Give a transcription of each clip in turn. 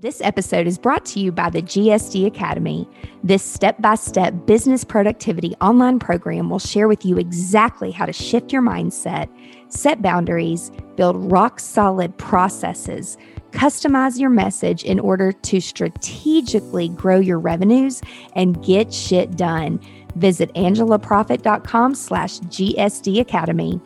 This episode is brought to you by the GSD Academy. This step by step business productivity online program will share with you exactly how to shift your mindset, set boundaries, build rock solid processes, customize your message in order to strategically grow your revenues and get shit done. Visit angelaproffitt.com slash GSD Academy.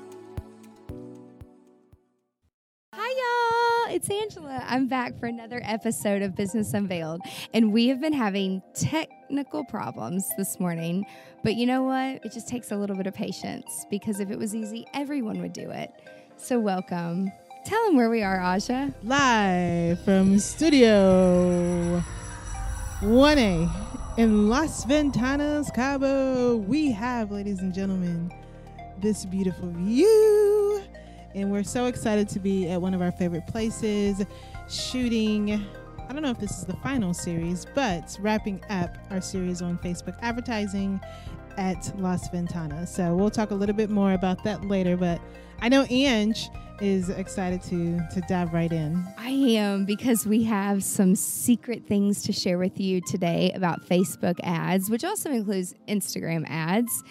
It's Angela. I'm back for another episode of Business Unveiled. And we have been having technical problems this morning. But you know what? It just takes a little bit of patience because if it was easy, everyone would do it. So, welcome. Tell them where we are, Aja. Live from Studio 1A in Las Ventanas, Cabo. We have, ladies and gentlemen, this beautiful view and we're so excited to be at one of our favorite places shooting. I don't know if this is the final series, but wrapping up our series on Facebook advertising at Las Ventanas. So we'll talk a little bit more about that later, but I know Ange is excited to to dive right in. I am because we have some secret things to share with you today about Facebook ads, which also includes Instagram ads.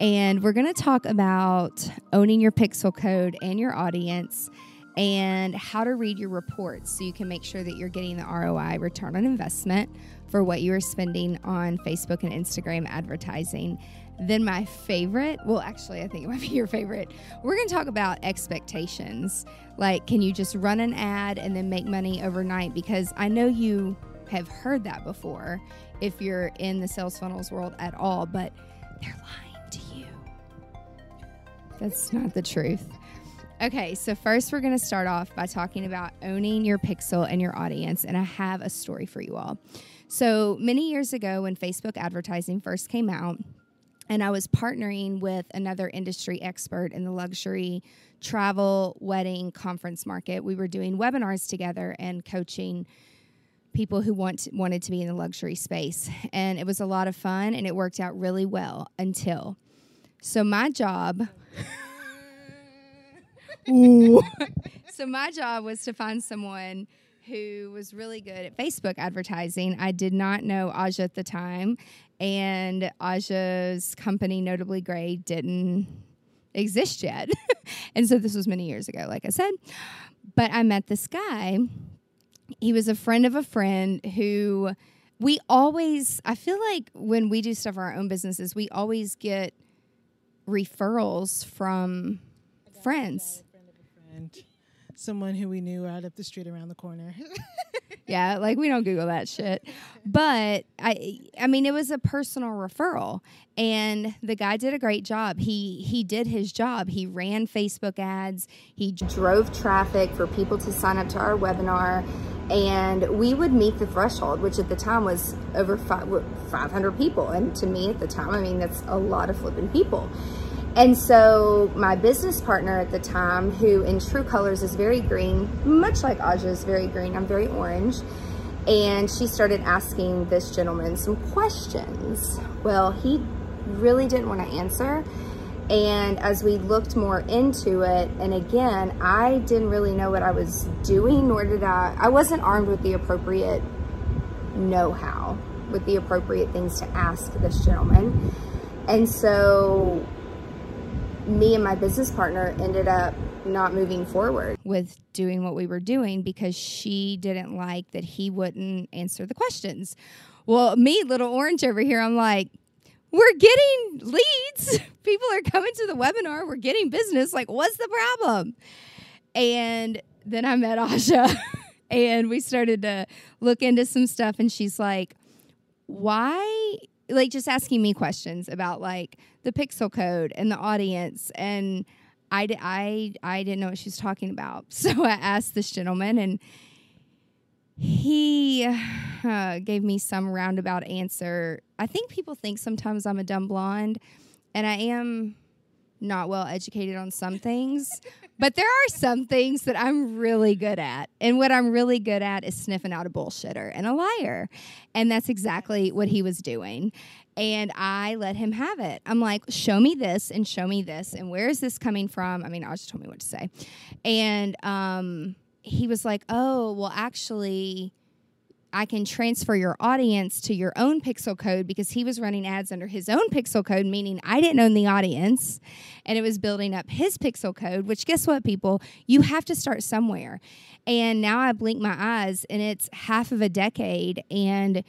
And we're going to talk about owning your pixel code and your audience and how to read your reports so you can make sure that you're getting the ROI, return on investment, for what you are spending on Facebook and Instagram advertising. Then, my favorite, well, actually, I think it might be your favorite, we're going to talk about expectations. Like, can you just run an ad and then make money overnight? Because I know you have heard that before if you're in the sales funnels world at all, but they're lying that's not the truth. Okay, so first we're going to start off by talking about owning your pixel and your audience, and I have a story for you all. So, many years ago, when Facebook advertising first came out, and I was partnering with another industry expert in the luxury travel, wedding, conference market. We were doing webinars together and coaching people who want wanted to be in the luxury space. And it was a lot of fun and it worked out really well until so my job so my job was to find someone who was really good at Facebook advertising. I did not know Aja at the time, and Aja's company, Notably Gray, didn't exist yet. and so this was many years ago, like I said. But I met this guy. He was a friend of a friend who we always, I feel like when we do stuff for our own businesses, we always get – referrals from friends. Someone who we knew right up the street around the corner. yeah, like we don't Google that shit. But I I mean it was a personal referral and the guy did a great job. He he did his job. He ran Facebook ads. He drove traffic for people to sign up to our webinar and we would meet the threshold which at the time was over five, 500 people and to me at the time i mean that's a lot of flipping people and so my business partner at the time, who in true colors is very green, much like Aja is very green, I'm very orange. And she started asking this gentleman some questions. Well, he really didn't want to answer. And as we looked more into it, and again, I didn't really know what I was doing, nor did I, I wasn't armed with the appropriate know-how, with the appropriate things to ask this gentleman. And so me and my business partner ended up not moving forward with doing what we were doing because she didn't like that he wouldn't answer the questions. Well, me, little orange over here, I'm like, we're getting leads. People are coming to the webinar. We're getting business. Like, what's the problem? And then I met Aja and we started to look into some stuff and she's like why like just asking me questions about like the pixel code and the audience and I, I, I didn't know what she was talking about. So i asked this gentleman and he uh, gave me some roundabout answer. I think people think sometimes i'm a dumb blonde and i am not well educated on some things, but there are some things that I'm really good at. And what I'm really good at is sniffing out a bullshitter and a liar. And that's exactly what he was doing. And I let him have it. I'm like, show me this and show me this. And where is this coming from? I mean, I just told me what to say. And um, he was like, oh, well, actually, I can transfer your audience to your own pixel code because he was running ads under his own pixel code, meaning I didn't own the audience and it was building up his pixel code, which guess what, people? You have to start somewhere. And now I blink my eyes and it's half of a decade and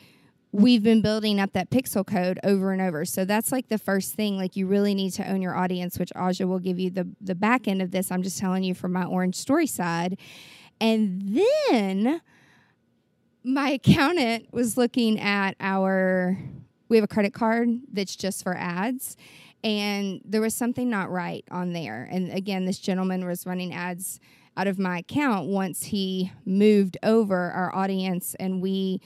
we've been building up that pixel code over and over. So that's like the first thing. Like you really need to own your audience, which Aja will give you the the back end of this. I'm just telling you from my orange story side. And then my accountant was looking at our we have a credit card that's just for ads and there was something not right on there. And again this gentleman was running ads out of my account once he moved over our audience and we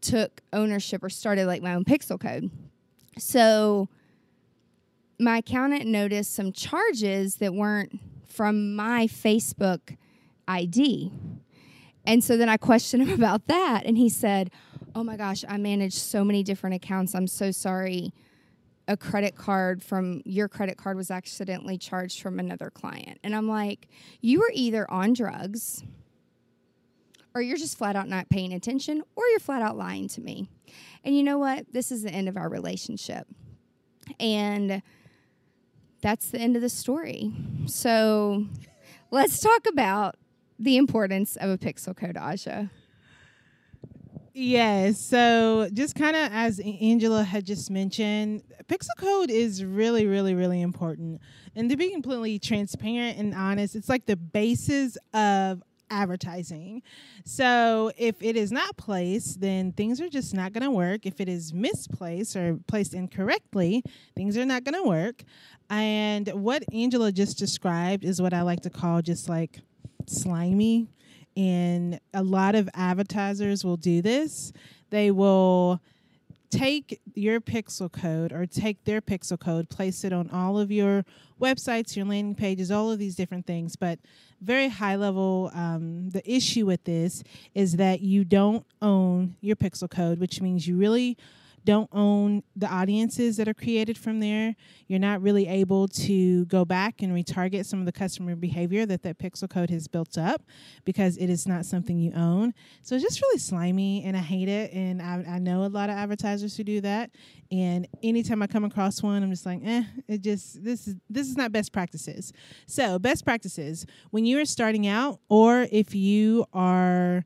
took ownership or started like my own pixel code. So my accountant noticed some charges that weren't from my facebook id and so then I questioned him about that, and he said, Oh my gosh, I manage so many different accounts. I'm so sorry. A credit card from your credit card was accidentally charged from another client. And I'm like, You were either on drugs, or you're just flat out not paying attention, or you're flat out lying to me. And you know what? This is the end of our relationship. And that's the end of the story. So let's talk about the importance of a pixel code, Aja. Yes. So, just kind of as Angela had just mentioned, pixel code is really, really, really important. And to be completely transparent and honest, it's like the basis of advertising. So, if it is not placed, then things are just not going to work. If it is misplaced or placed incorrectly, things are not going to work. And what Angela just described is what I like to call just like slimy and a lot of advertisers will do this. They will take your pixel code or take their pixel code, place it on all of your websites, your landing pages, all of these different things. But very high level, um, the issue with this is that you don't own your pixel code, which means you really don't own the audiences that are created from there. You're not really able to go back and retarget some of the customer behavior that that pixel code has built up because it is not something you own. So it's just really slimy and I hate it. And I, I know a lot of advertisers who do that. And anytime I come across one, I'm just like, eh, it just, this is, this is not best practices. So best practices, when you are starting out or if you are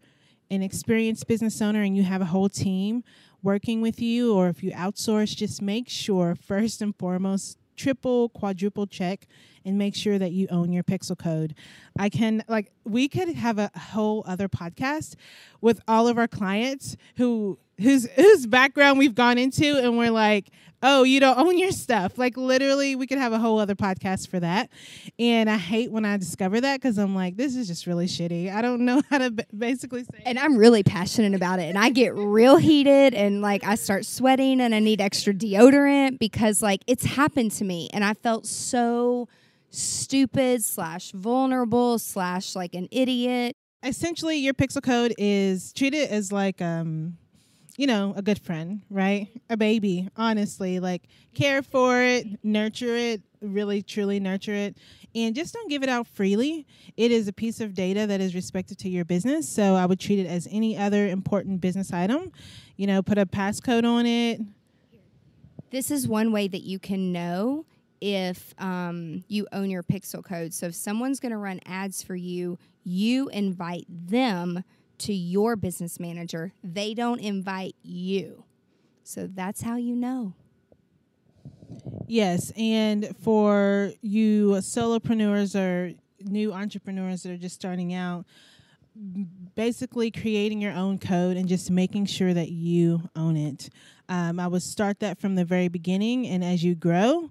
an experienced business owner and you have a whole team, working with you or if you outsource, just make sure first and foremost triple, quadruple check and make sure that you own your pixel code. I can like we could have a whole other podcast with all of our clients who whose whose background we've gone into and we're like, "Oh, you don't own your stuff." Like literally we could have a whole other podcast for that. And I hate when I discover that cuz I'm like, this is just really shitty. I don't know how to basically say And I'm really passionate about it and I get real heated and like I start sweating and I need extra deodorant because like it's happened to me and I felt so stupid slash vulnerable slash like an idiot. Essentially, your pixel code is treated as like um you know, a good friend, right? A baby, honestly. Like, care for it, nurture it, really, truly nurture it, and just don't give it out freely. It is a piece of data that is respected to your business. So I would treat it as any other important business item. You know, put a passcode on it. This is one way that you can know if um, you own your pixel code. So if someone's going to run ads for you, you invite them to your business manager. They don't invite you. So that's how you know. Yes, and for you solopreneurs or new entrepreneurs that are just starting out, basically creating your own code and just making sure that you own it. Um, I would start that from the very beginning, and as you grow,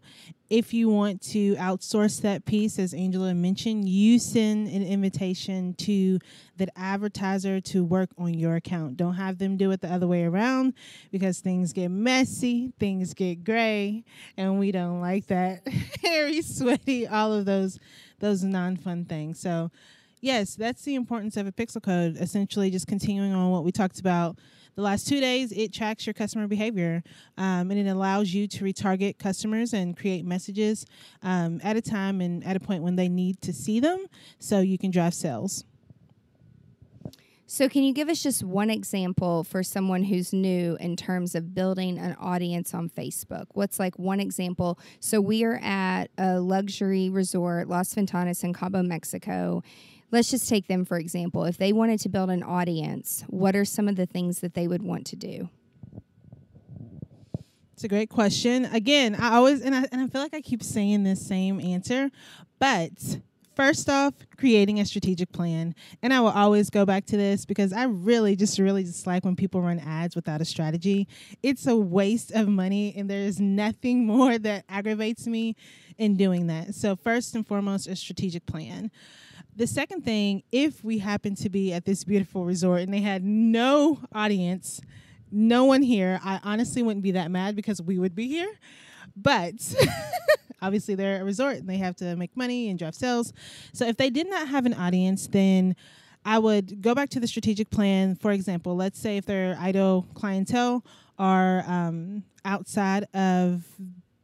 if you want to outsource that piece, as Angela mentioned, you send an invitation to that advertiser to work on your account. Don't have them do it the other way around because things get messy, things get gray, and we don't like that. Hairy, sweaty, all of those those non-fun things. So yes, that's the importance of a pixel code. Essentially, just continuing on what we talked about the last two days, it tracks your customer behavior um, and it allows you to retarget customers and create messages um, at a time and at a point when they need to see them so you can drive sales. So, can you give us just one example for someone who's new in terms of building an audience on Facebook? What's like one example? So, we are at a luxury resort, Las Ventanas in Cabo, Mexico, let's just take them for example. If they wanted to build an audience, what are some of the things that they would want to do? It's a great question. Again, I always and I and I feel like I keep saying this same answer, but first off, creating a strategic plan. And I will always go back to this because I really just really dislike when people run ads without a strategy. It's a waste of money and there is nothing more that aggravates me in doing that. So first and foremost, a strategic plan. The second thing, if we happen to be at this beautiful resort and they had no audience, no one here, I honestly wouldn't be that mad because we would be here. But obviously, they're a resort and they have to make money and drive sales. So if they did not have an audience, then I would go back to the strategic plan. For example, let's say if their idle clientele are um, outside of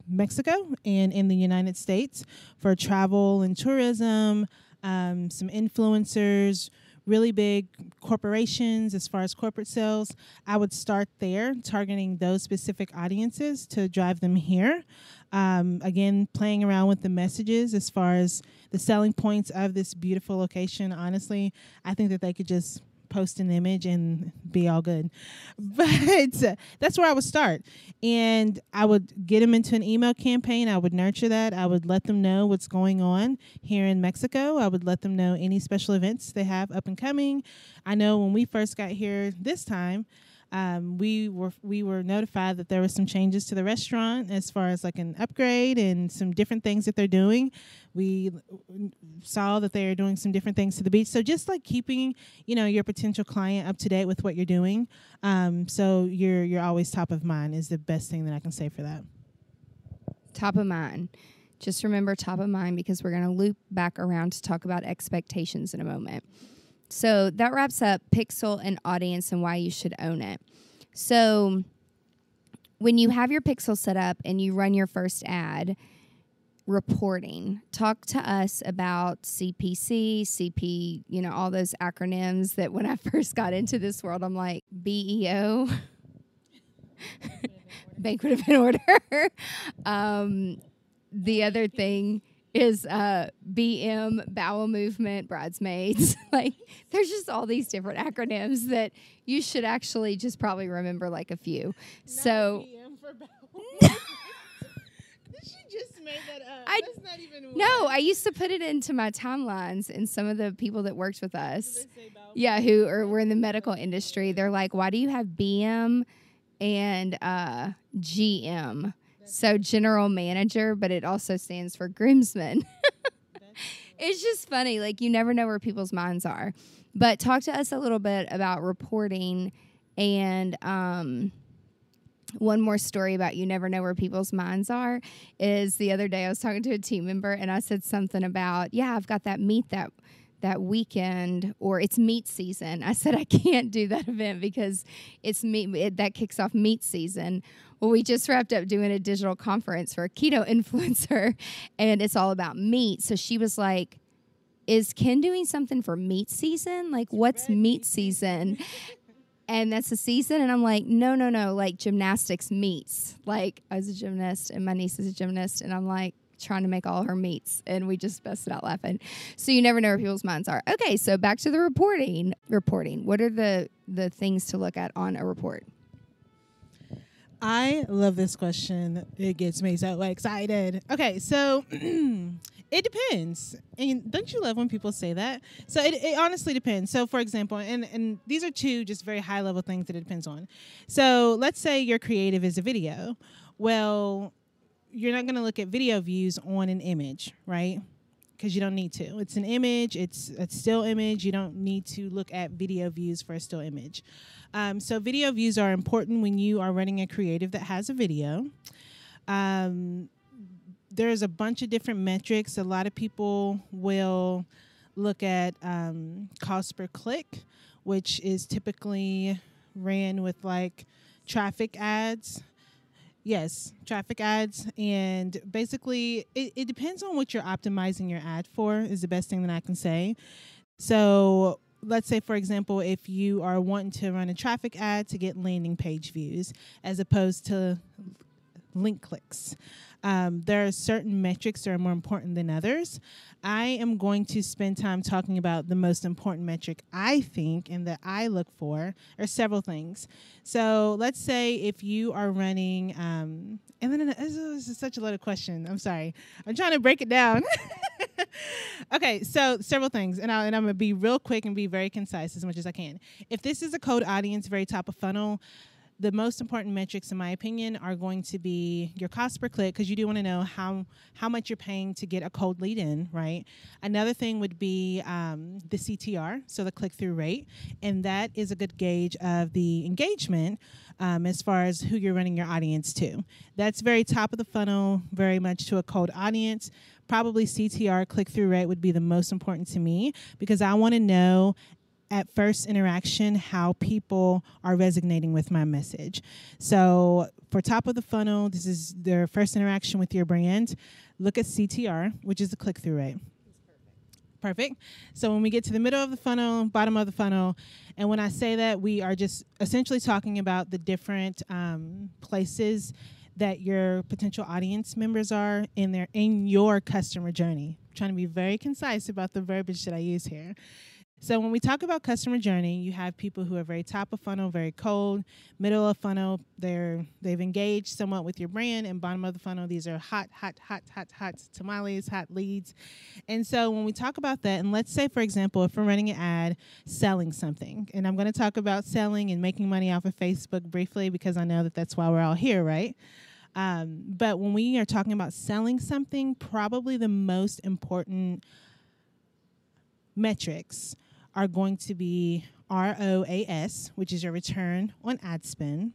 Mexico and in the United States for travel and tourism, um, some influencers, really big corporations as far as corporate sales. I would start there, targeting those specific audiences to drive them here. Um, again, playing around with the messages as far as the selling points of this beautiful location. Honestly, I think that they could just post an image and be all good. But that's where I would start. And I would get them into an email campaign. I would nurture that. I would let them know what's going on here in Mexico. I would let them know any special events they have up and coming. I know when we first got here this time, um, we were we were notified that there were some changes to the restaurant as far as like an upgrade and some different things that they're doing. We saw that they are doing some different things to the beach. So just like keeping you know your potential client up to date with what you're doing, um, so you're you're always top of mind is the best thing that I can say for that. Top of mind. Just remember top of mind because we're going to loop back around to talk about expectations in a moment. So that wraps up Pixel and audience and why you should own it. So when you have your Pixel set up and you run your first ad, reporting. Talk to us about CPC, CP, you know, all those acronyms that when I first got into this world, I'm like, BEO, banquet of an order. um, the other thing is uh, BM, bowel movement, bridesmaids. like there's just all these different acronyms that you should actually just probably remember like a few. Not so. I, no, I used to put it into my timelines, and some of the people that worked with us, yeah, who are were in the medical industry, they're like, "Why do you have BM and uh, GM?" So general manager, but it also stands for groomsman. it's just funny. Like you never know where people's minds are. But talk to us a little bit about reporting and um, one more story about you never know where people's minds are is the other day I was talking to a team member and I said something about, yeah, I've got that meet that that weekend or it's meat season. I said I can't do that event because it's meat it, that kicks off meat season. Well, we just wrapped up doing a digital conference for a keto influencer and it's all about meat. So she was like, is Ken doing something for meat season? Like, what's meat season? and that's the season. And I'm like, no, no, no, like gymnastics meets. Like, I was a gymnast and my niece is a gymnast. And I'm like, trying to make all her meets, and we just busted out laughing so you never know where people's minds are okay so back to the reporting reporting what are the the things to look at on a report I love this question. It gets me so excited. Okay, so It depends. And don't you love when people say that? So it, it honestly depends. So for example, and, and these are two just very high level things that it depends on. So let's say your creative is a video. Well, you're not going to look at video views on an image, right? Because you don't need to. It's an image, it's a still image. You don't need to look at video views for a still image. Um, so, video views are important when you are running a creative that has a video. Um, there's a bunch of different metrics. A lot of people will look at um, cost per click, which is typically ran with like traffic ads. Yes, traffic ads. And basically, it, it depends on what you're optimizing your ad for, is the best thing that I can say. So, let's say, for example, if you are wanting to run a traffic ad to get landing page views as opposed to link clicks. Um, there are certain metrics that are more important than others. I am going to spend time talking about the most important metric I think and that I look for are several things. So let's say if you are running, um, and then this is such a loaded question. I'm sorry. I'm trying to break it down. okay, so several things, and, i and I'm gonna be real quick and be very concise as much as I can. If this is a cold audience, very top of funnel, the most important metrics, in my opinion, are going to be your cost per click because you do want to know how how much you're paying to get a cold lead in, right? Another thing would be um, the CTR, so the click through rate, and that is a good gauge of the engagement um, as far as who you're running your audience to. That's very top of the funnel, very much to a cold audience. Probably CTR, click through rate, would be the most important to me because I want to know at first interaction how people are resonating with my message. So, for top of the funnel, this is their first interaction with your brand. Look at CTR, which is the click through rate. Perfect. So when we get to the middle of the funnel, bottom of the funnel, and when I say that, we are just essentially talking about the different um, places that your potential audience members are in their in your customer journey. I'm trying to be very concise about the verbiage that I use here. So when we talk about customer journey, you have people who are very top of funnel, very cold, middle of funnel, they're they've engaged somewhat with your brand, and bottom of the funnel, these are hot, hot, hot, hot, hot tamales, hot leads. And so when we talk about that, and let's say for example, if we're running an ad selling something, and I'm going to talk about selling and making money off of Facebook briefly because I know that that's why we're all here, right? Um, but when we are talking about selling something, probably the most important metrics are going to be ROAS, which is your return on ad spend.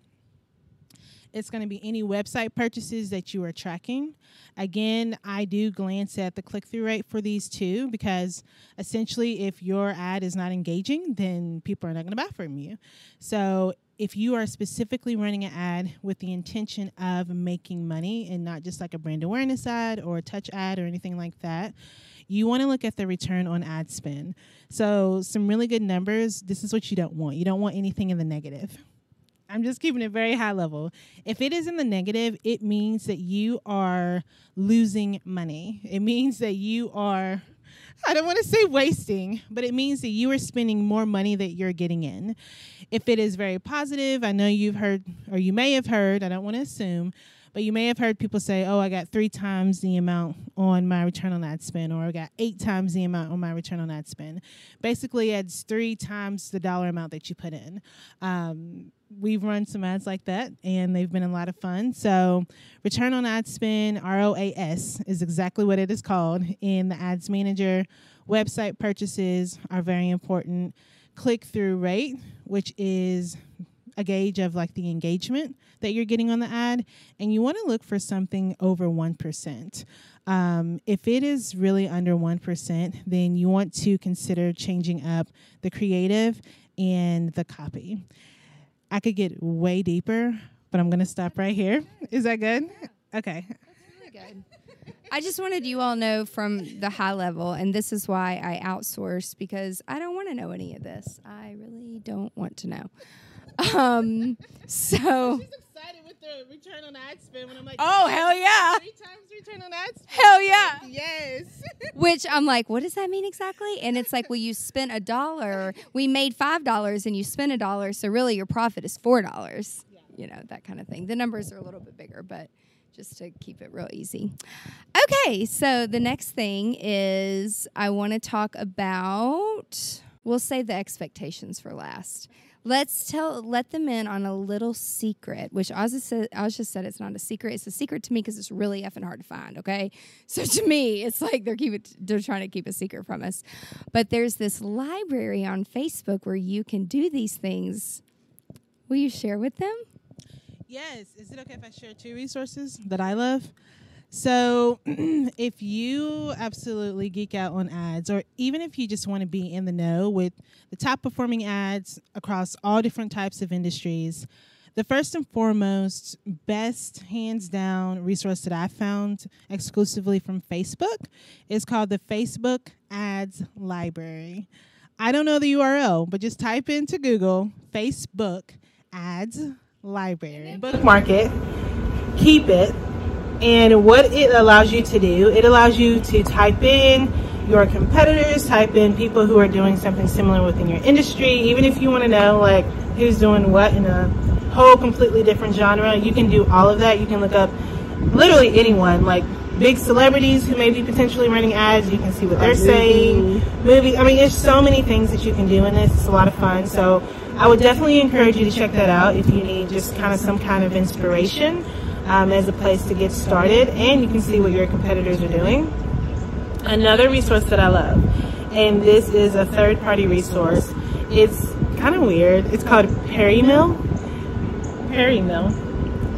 It's going to be any website purchases that you are tracking. Again, I do glance at the click through rate for these two because essentially, if your ad is not engaging, then people are not going to buy from you. So, if you are specifically running an ad with the intention of making money and not just like a brand awareness ad or a touch ad or anything like that, you want to look at the return on ad spend. So, some really good numbers. This is what you don't want. You don't want anything in the negative. I'm just keeping it very high level. If it is in the negative, it means that you are losing money. It means that you are I don't want to say wasting, but it means that you are spending more money that you're getting in. If it is very positive, I know you've heard, or you may have heard, I don't want to assume, but you may have heard people say, oh, I got three times the amount on my return on ad spend, or I got eight times the amount on my return on ad spend. Basically, it's three times the dollar amount that you put in. Um, we've run some ads like that, and they've been a lot of fun. So, return on ad spend, ROAS, is exactly what it is called in the Ads Manager. Website purchases are very important. Click through rate, which is a gauge of like the engagement that you're getting on the ad, and you want to look for something over 1%. Um, if it is really under 1%, then you want to consider changing up the creative and the copy. I could get way deeper, but I'm going to stop right here. Is that good? Okay. That's really good. I just wanted you all know from the high level, and this is why I outsource because I don't want to know any of this. I really don't want to know. Um, so. She's excited with the return on ad spend when I'm like, oh hell yeah, three times return on ad spend. Hell yeah, yes. Which I'm like, what does that mean exactly? And it's like, well, you spent a dollar, we made five dollars, and you spent a dollar, so really your profit is four dollars. Yeah. You know that kind of thing. The numbers are a little bit bigger, but just to keep it real easy. Okay, so the next thing is I want to talk about. We'll say the expectations for last. Let's tell let them in on a little secret, which Oz just said, Oz just said it's not a secret. It's a secret to me because it's really effing hard to find. Okay, so to me, it's like they're keep it, they're trying to keep a secret from us. But there's this library on Facebook where you can do these things. Will you share with them? Yes. Is it okay if I share two resources that I love? So, if you absolutely geek out on ads, or even if you just want to be in the know with the top performing ads across all different types of industries, the first and foremost, best hands down resource that I found exclusively from Facebook is called the Facebook Ads Library. I don't know the URL, but just type into Google Facebook Ads Library. Bookmark it, keep it, and what it allows you to do, it allows you to type in your competitors, type in people who are doing something similar within your industry, even if you want to know like who's doing what in a whole completely different genre, you can do all of that. You can look up literally anyone, like big celebrities who may be potentially running ads. You can see what they're saying. Movie. I mean, there's so many things that you can do in this. It's a lot of fun. So I would definitely encourage you to check that out if you need just kind of some kind of inspiration um, as a place to get started, and you can see what your competitors are doing. Another resource that I love, and this is a third-party resource. It's kind of weird. It's called Perry Mill. Perry Mill,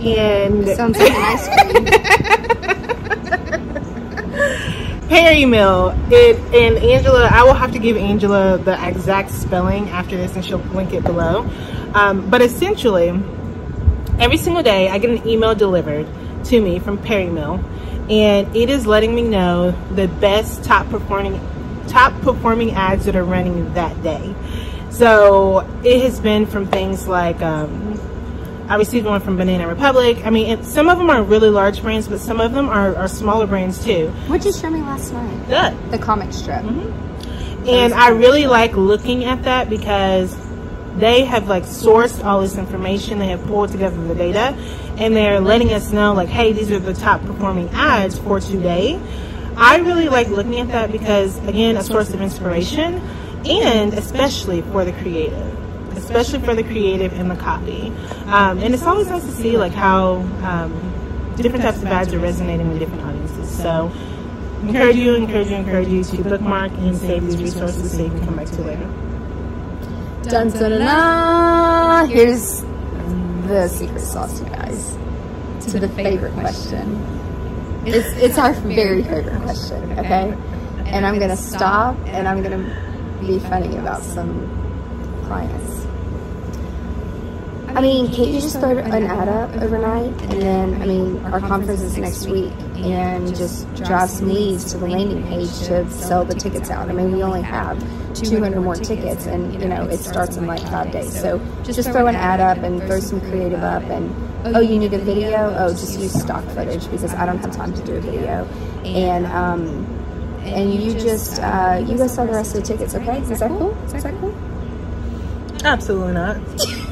and Sounds like an ice cream. Perry Mill. It and Angela. I will have to give Angela the exact spelling after this, and she'll link it below. Um, but essentially, every single day I get an email delivered to me from Perry Mill, and it is letting me know the best top performing top performing ads that are running that day. So it has been from things like um, I received one from Banana Republic. I mean, some of them are really large brands, but some of them are, are smaller brands too. What did you show me last night? Good. The comic strip. And I really like looking at that because they have like sourced all this information. They have pulled together the data and they're letting us know like, hey, these are the top performing ads for today. I really like looking at that because again, a source of inspiration and especially for the creative. Especially for the creative and the copy. Um, and it's always nice to see like how um, different types of ads are resonating with different audiences. So encourage you, encourage you, encourage you to bookmark and save these resources so you can come back to later. Dun, dun, dun, dun. Here's the secret sauce, you guys, to the favorite question. It's it's our very favorite question, okay? And I'm gonna stop and I'm gonna be funny about some clients. I mean, can't you just throw an ad up overnight and then, I mean, our conference is next week and just drive some leads to the landing page to sell the tickets out? I mean, we only have 200 more tickets and, you know, it starts in like five days. So just throw an ad up and throw some creative up and, oh, you need a video? Oh, just use stock footage because I don't have time to do a video. And, um, and you just, uh, you go sell the rest of the tickets, okay? Is that cool? Is that cool? Absolutely not.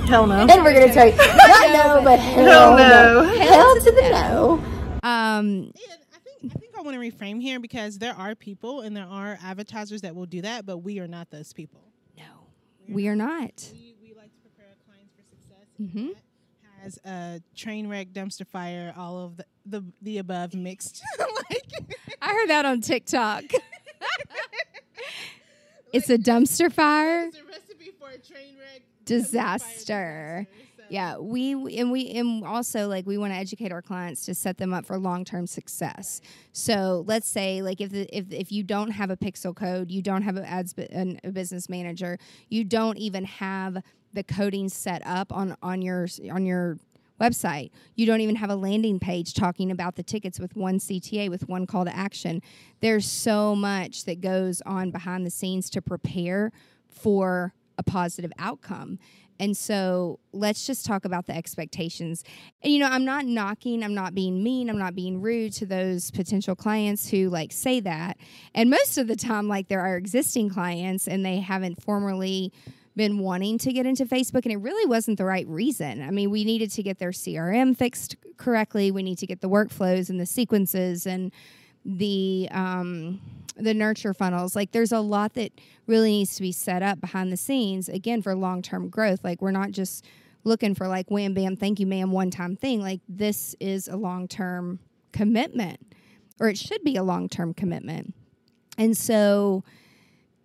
Hell no. And we're gonna tell you, not no, but hell, Hell no. Hell to the no. Um, And I think I think I want to reframe here because there are people and there are advertisers that will do that, but we are not those people. no, we are not. We, we like to prepare our clients for success. Mhm. that Has a train wreck, dumpster fire, all of the the, the above mixed. like, I heard that on TikTok. it's a dumpster fire it's a recipe for a train wreck disaster. Yeah, we and we and also like we want to educate our clients to set them up for long term success. So let's say like if the, if if you don't have a pixel code, you don't have a ads an, a business manager, you don't even have the coding set up on on your on your website. You don't even have a landing page talking about the tickets with one CTA with one call to action. There's so much that goes on behind the scenes to prepare for a positive outcome. And so let's just talk about the expectations. And you know, I'm not knocking, I'm not being mean, I'm not being rude to those potential clients who like say that. And most of the time like there are existing clients and they haven't formally been wanting to get into Facebook, and it really wasn't the right reason. I mean, we needed to get their CRM fixed correctly. We need to get the workflows and the sequences and the um, the nurture funnels. Like, there's a lot that really needs to be set up behind the scenes again for long term growth. Like, we're not just looking for like wham bam thank you ma'am one time thing like this is a long term commitment or it should be a long term commitment and so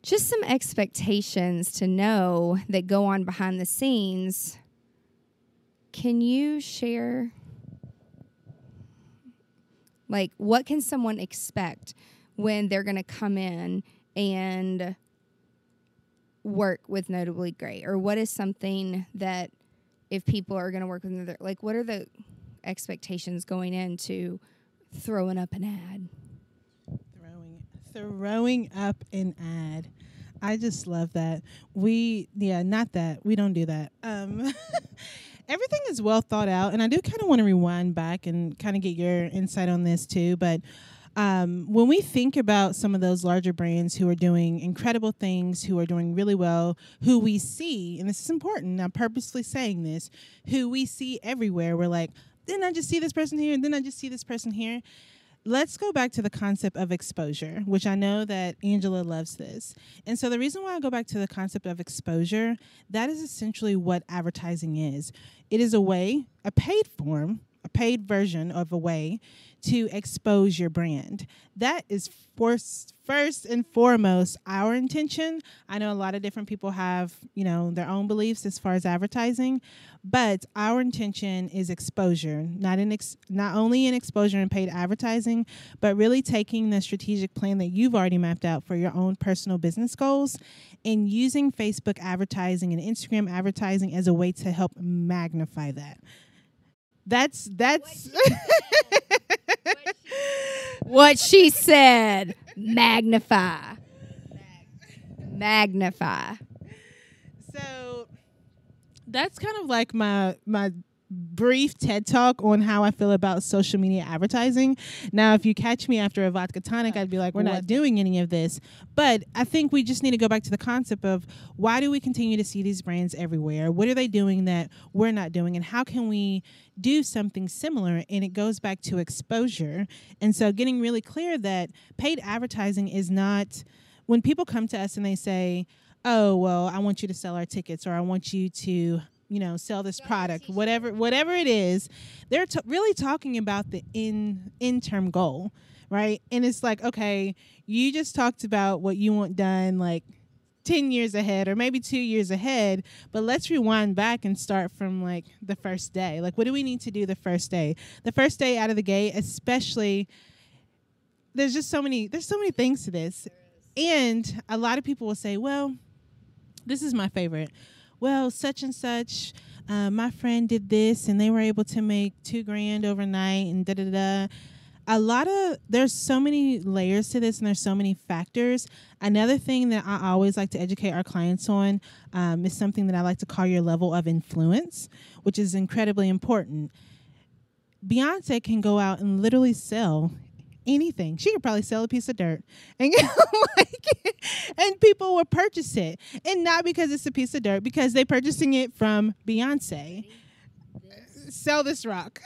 just some expectations to know that go on behind the scenes can you share like what can someone expect when they're going to come in and work with Notably Gray? Or what is something that if people are going to work with another like what are the expectations going into throwing up an ad? Throwing throwing up an ad. I just love that. We yeah not that. We don't do that. Um everything is well thought out and i do kind of want to rewind back and kind of get your insight on this too but um, when we think about some of those larger brands who are doing incredible things, who are doing really well, who we see, and this is important, I'm purposely saying this, who we see everywhere, we're like, didn't I just see this person here? And then I just see this person here? Let's go back to the concept of exposure, which I know that Angela loves this. And so the reason why I go back to the concept of exposure, that is essentially what advertising is. It is a way, a paid form, a paid version of a way to expose your brand. That is first, first and foremost our intention. I know a lot of different people have, you know, their own beliefs as far as advertising, but our intention is exposure, not in ex- not only in exposure and paid advertising, but really taking the strategic plan that you've already mapped out for your own personal business goals and using Facebook advertising and Instagram advertising as a way to help magnify that. That's that's what she said. Magnify. Magnify. So that's kind of like my my brief TED talk on how I feel about social media advertising. Now, if you catch me after a vodka tonic, I'd be like, we're not doing any of this. But I think we just need to go back to the concept of why do we continue to see these brands everywhere? What are they doing that we're not doing? And how can we do something similar? And it goes back to exposure. And so getting really clear that paid advertising is not when people come to us and they say, oh, well, I want you to sell our tickets or I want you to you know sell this product whatever whatever it is they're t- really talking about the in in term goal right? And it's like okay you just talked about what you want done like 10 years ahead or maybe 2 years ahead but let's rewind back and start from like the first day. Like what do we need to do the first day? The first day out of the gate especially there's just so many there's so many things to this. And a lot of people will say well this is my favorite well, such and such, uh, my friend did this and they were able to make two grand overnight and da da da. A lot of there's so many layers to this and there's so many factors. Another thing that I always like to educate our clients on um, is something that I like to call your level of influence, which is incredibly important. Beyonce can go out and literally sell anything. She could probably sell a piece of dirt and like and people would purchase it. And not because it's a piece of dirt, because they're purchasing it from Beyonce. This. Sell this rock.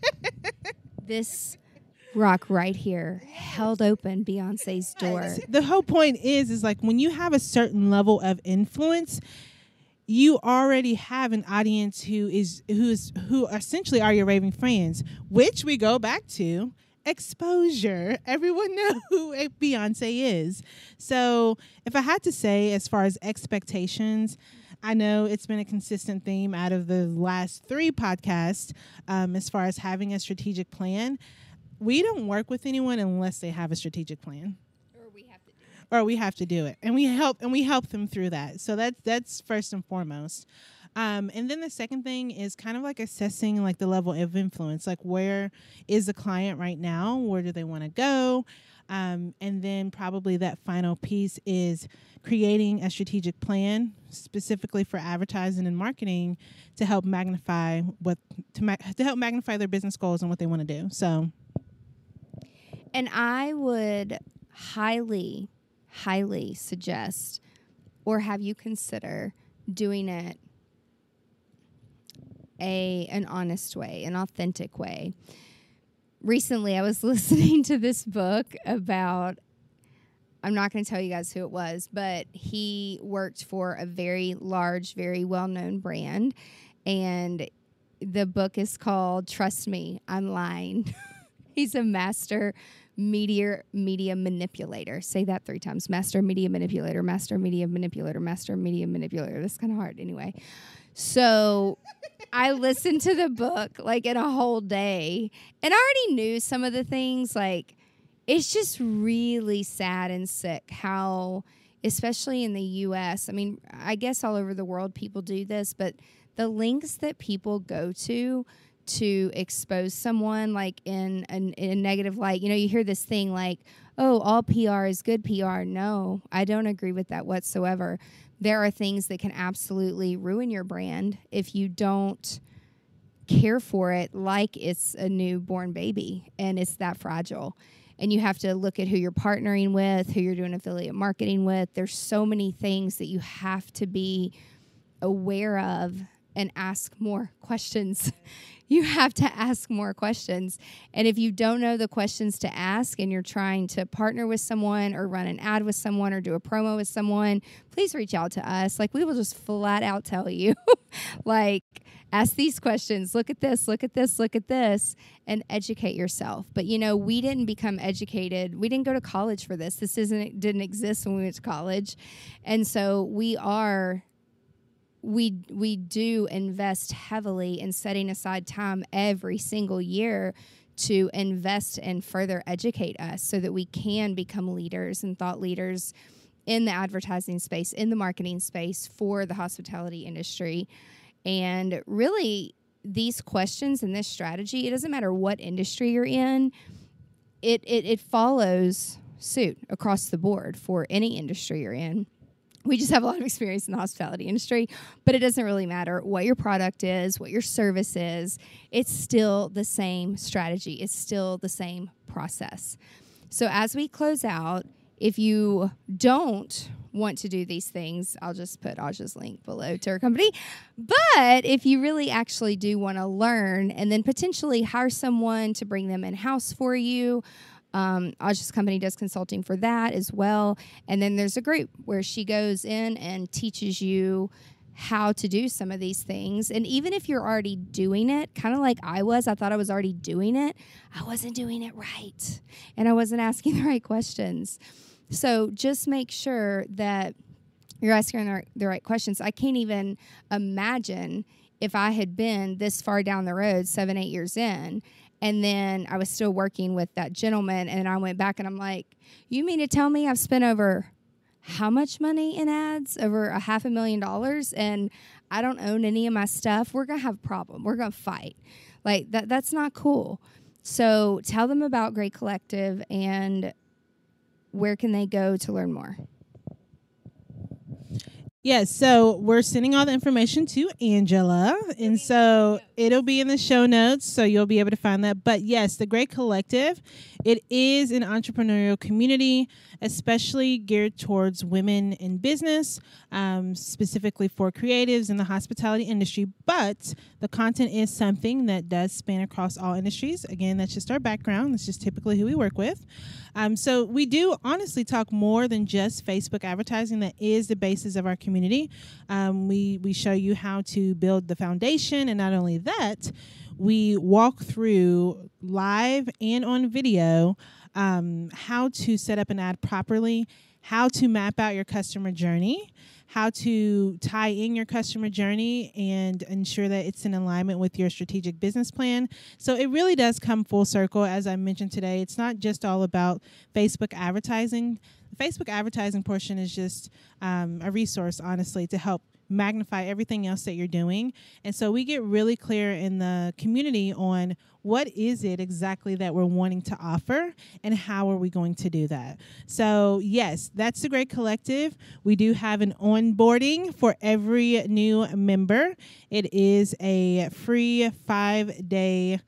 this rock right here held open Beyonce's door. The whole point is is like when you have a certain level of influence, you already have an audience who is who is who essentially are your raving fans, which we go back to exposure. Everyone knows who Beyonce is. So, if I had to say, as far as expectations, I know it's been a consistent theme out of the last three podcasts um, as far as having a strategic plan. We don't work with anyone unless they have a strategic plan. Or we have to do it. Or we have to do it. And we help and we help them through that. So that's that's first and foremost. Um, and then the second thing is kind of like assessing like the level of influence. Like where is the client right now? Where do they want to go? Um, and then probably that final piece is creating a strategic plan specifically for advertising and marketing to help magnify what to, ma- to help magnify their business goals and what they want to do. So, and I would highly, highly suggest or have you consider doing it a an honest way, an authentic way? Recently, I was listening to this book about I'm not going to tell you guys who it was, but he worked for a very large, very well known brand. And the book is called Trust Me, I'm Lying. He's a master media media manipulator. Say that three times. Master media manipulator, master media manipulator, master media manipulator. That's kind of hard anyway. So I listened to the book like in a whole day and I already knew some of the things like it's just really sad and sick how especially in the US, I mean, I guess all over the world people do this, but the links that people go to to expose someone like in a, in a negative light. You know, you hear this thing like, "Oh, all PR is good PR." No, I don't agree with that whatsoever. There are things that can absolutely ruin your brand if you don't care for it like it's a newborn baby and it's that fragile and you have to look at who you're partnering with, who you're doing affiliate marketing with. There's so many things that you have to be aware of and ask more questions. You have to ask more questions. And if you don't know the questions to ask and you're trying to partner with someone or run an ad with someone or do a promo with someone, please reach out to us. Like we will just flat out tell you like ask these questions, look at this, look at this, look at this and educate yourself. But you know, we didn't become educated. We didn't go to college for this. This isn't didn't exist when we went to college. And so we are we we do invest heavily in setting aside time every single year to invest and further educate us so that we can become leaders and thought leaders in the advertising space, in the marketing space for the hospitality industry. And really, these questions and this strategy, it doesn't matter what industry you're in, it, it, it follows suit across the board for any industry you're in we just have a lot of experience in the hospitality industry, but it doesn't really matter what your product is, what your service is. It's still the same strategy, it's still the same process. So, as we close out, if you don't want to do these things, I'll just put Aja's link below to her company. But if you really actually do want to learn and then potentially hire someone to bring them in house for you, um, Aja's company does consulting for that as well. And then there's a group where she goes in and teaches you how to do some of these things. And even if you're already doing it, kind of like I was, I thought I was already doing it, I wasn't doing it right. And I wasn't asking the right questions. So just make sure that you're asking the right, the right questions. I can't even imagine if I had been this far down the road, seven, eight years in, and then I was still working with that gentleman. And I went back and I'm like, You mean to tell me I've spent over how much money in ads? Over a half a million dollars. And I don't own any of my stuff. We're going to have a problem. We're going to fight. Like, that, that's not cool. So tell them about Gray Collective and where can they go to learn more? Yes, so we're sending all the information to Angela, and so it'll be in the show notes, so you'll be able to find that. But yes, the Gray Collective, it is an entrepreneurial community, especially geared towards women in business, um, specifically for creatives in the hospitality industry. But the content is something that does span across all industries. Again, that's just our background. That's just typically who we work with. Um, so we do honestly talk more than just Facebook advertising. That is the basis of our community. Um, we we show you how to build the foundation, and not only that, we walk through live and on video um, how to set up an ad properly, how to map out your customer journey how to tie in your customer journey and ensure that it's in alignment with your strategic business plan. So it really does come full circle. As I mentioned today, it's not just all about Facebook advertising. The Facebook advertising portion is just um, a resource, honestly, to help magnify everything else that you're doing. And so we get really clear in the community on what is it exactly that we're wanting to offer and how are we going to do that. So, yes, that's the Gray Collective. We do have an onboarding for every new member. It is a free 5-day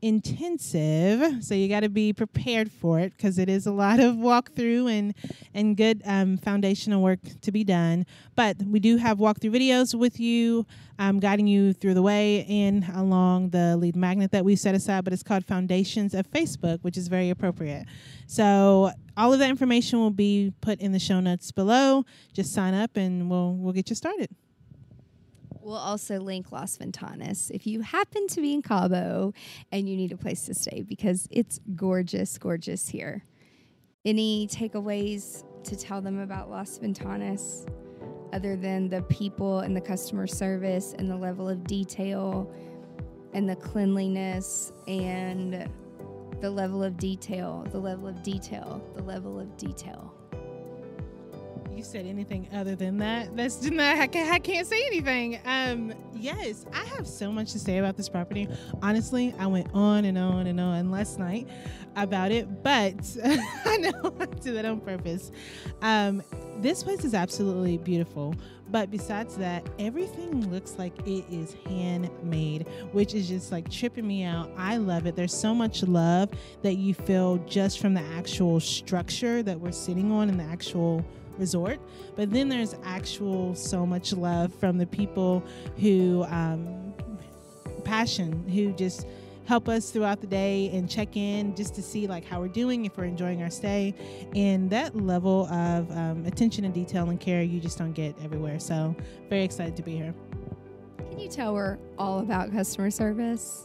intensive, so you got to be prepared for it because it is a lot of walkthrough and and good um, foundational work to be done. But we do have walkthrough videos with you, um, guiding you through the way and along the lead magnet that we set aside. But it's called Foundations of Facebook, which is very appropriate. So all of that information will be put in the show notes below. Just sign up and we'll we'll get you started. We'll also link Las Ventanas if you happen to be in Cabo and you need a place to stay because it's gorgeous, gorgeous here. Any takeaways to tell them about Las Ventanas other than the people and the customer service and the level of detail and the cleanliness and the level of detail, the level of detail, the level of detail? You said anything other than that. That's not, I, can't, I can't say anything. Um, yes, I have so much to say about this property. Honestly, I went on and on and on last night about it, but I know I did that on purpose. Um, this place is absolutely beautiful. But besides that, everything looks like it is handmade, which is just like tripping me out. I love it. There's so much love that you feel just from the actual structure that we're sitting on and the actual resort. But then there's actual so much love from the people who um, passion who just help us throughout the day and check in just to see like how we're doing if we're enjoying our stay. And that level of um, attention and detail and care you just don't get everywhere. So very excited to be here. Can you tell we're all about customer service?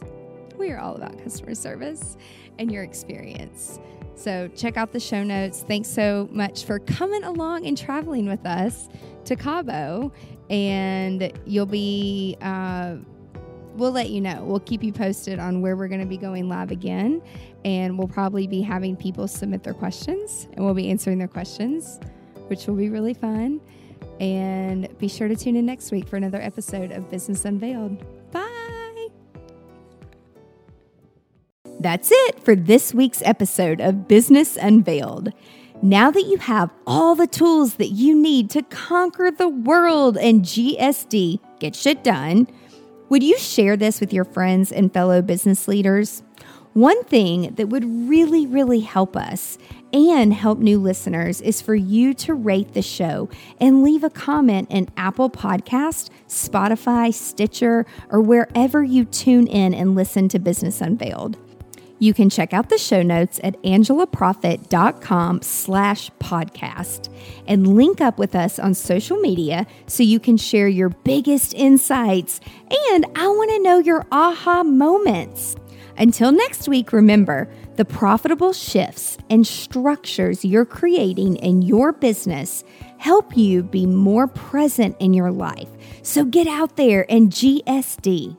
We are all about customer service and your experience so check out the show notes. Thanks so much for coming along and traveling with us to Cabo. And you'll be, uh, we'll let you know. We'll keep you posted on where we're going to be going live again. And we'll probably be having people submit their questions and we'll be answering their questions, which will be really fun. And be sure to tune in next week for another episode of Business Unveiled. That's it for this week's episode of Business Unveiled. Now that you have all the tools that you need to conquer the world and GSD, get shit done, would you share this with your friends and fellow business leaders? One thing that would really, really help us and help new listeners is for you to rate the show and leave a comment in Apple Podcast, Spotify, Stitcher, or wherever you tune in and listen to Business Unveiled. You can check out the show notes at angelaproffitt.com slash podcast and link up with us on social media so you can share your biggest insights and I want to know your aha moments. Until next week, remember the profitable shifts and structures you're creating in your business help you be more present in your life. So get out there and GSD.